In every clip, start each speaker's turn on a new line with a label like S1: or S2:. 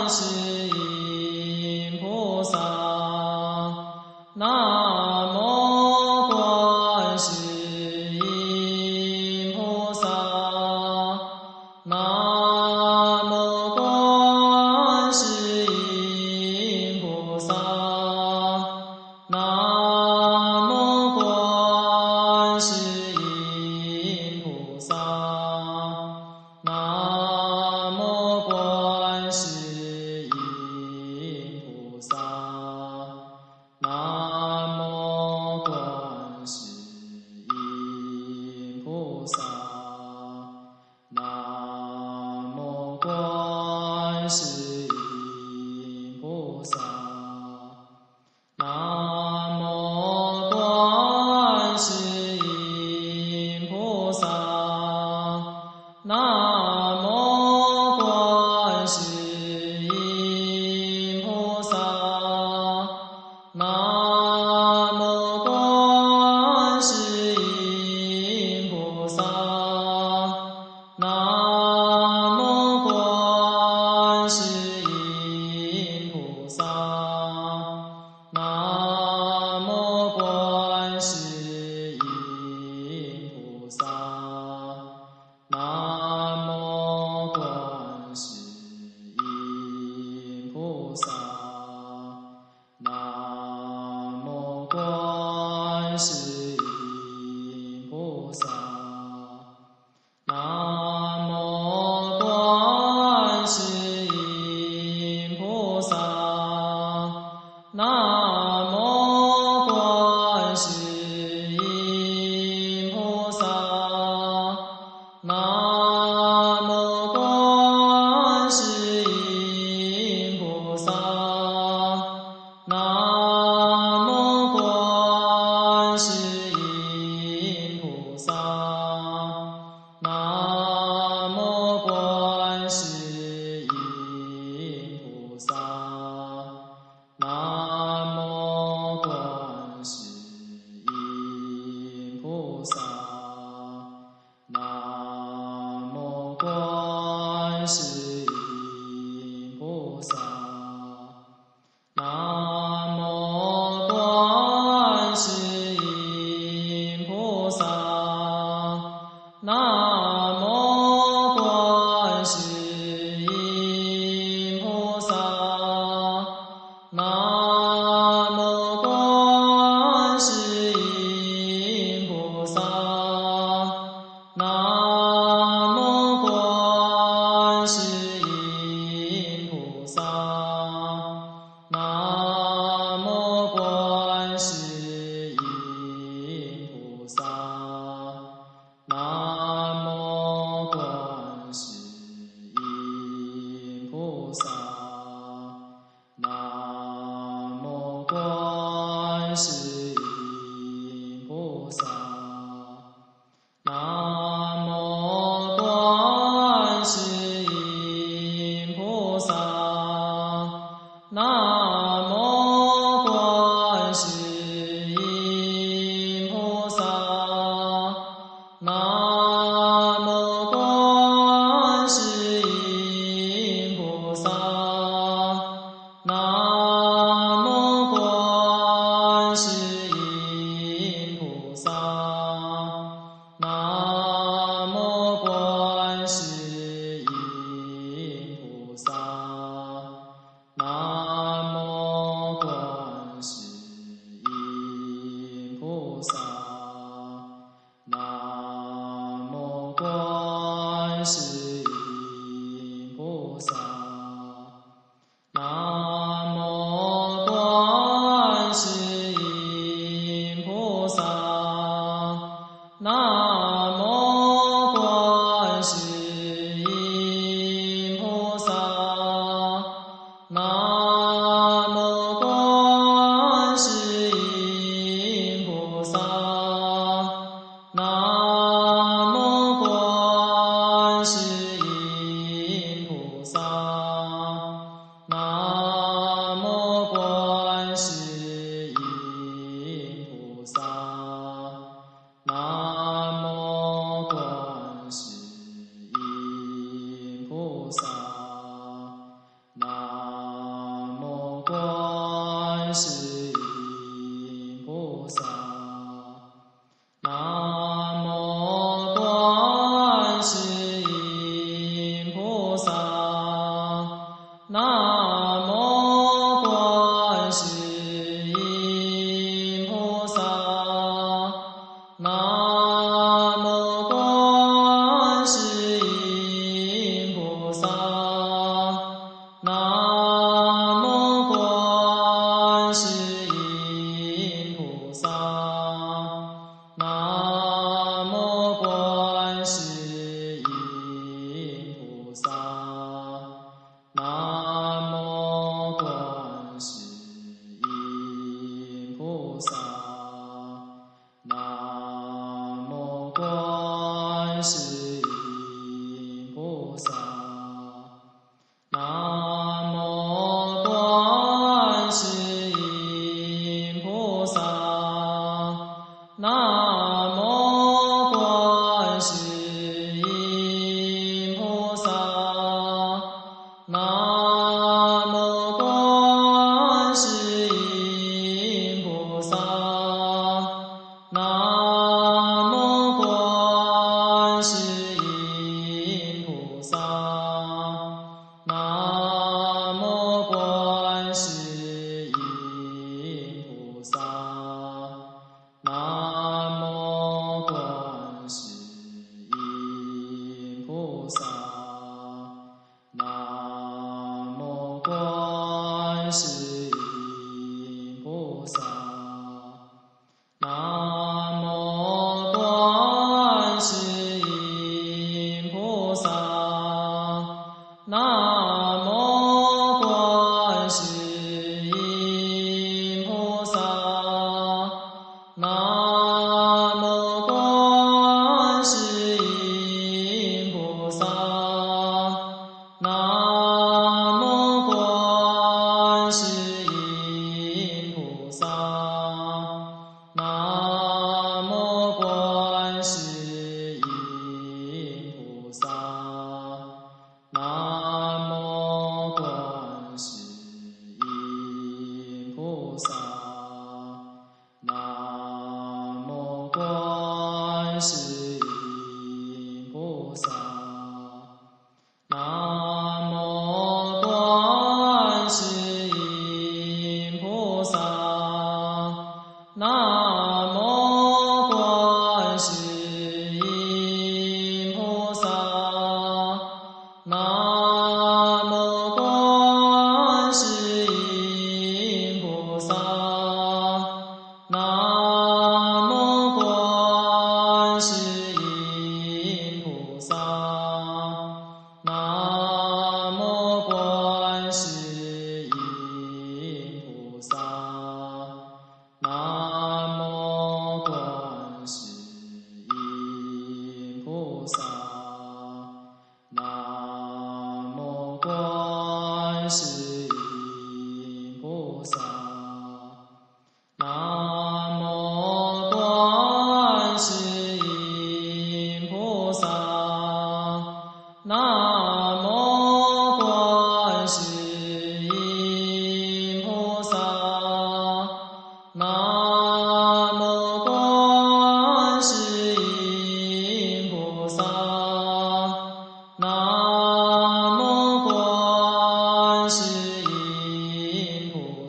S1: promises. focus song. No. ouça.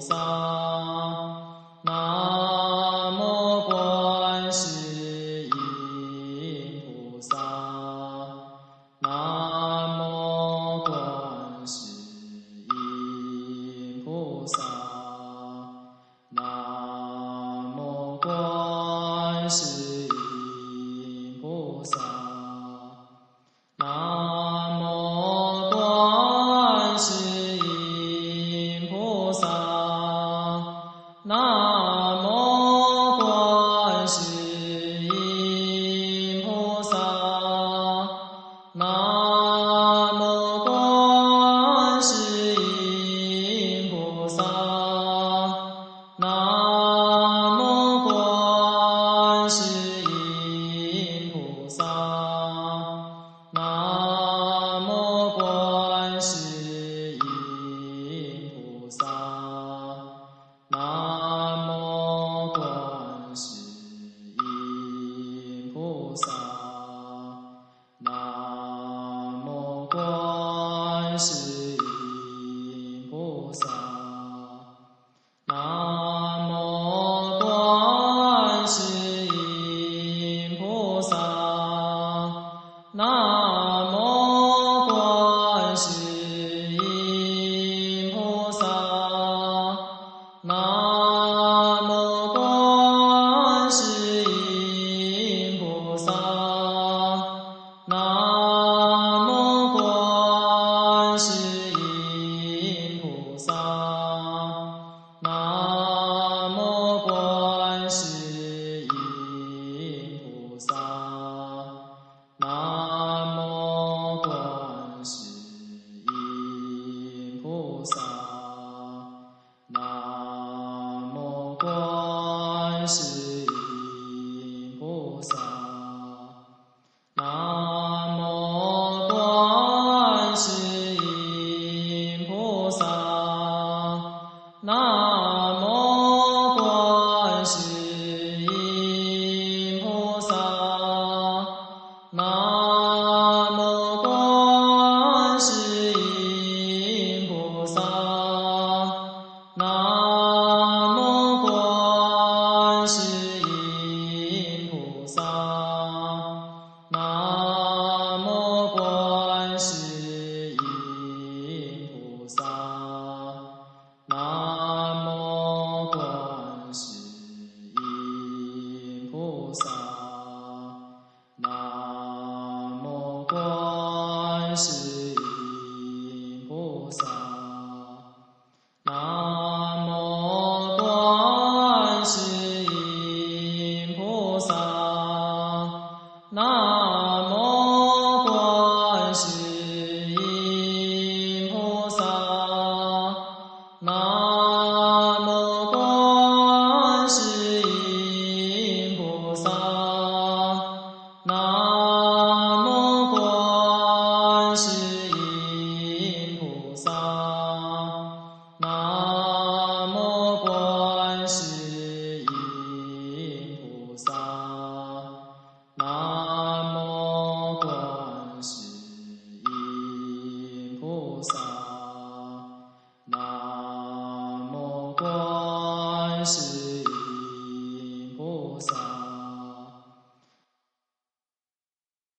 S1: sao No. しま。Allah.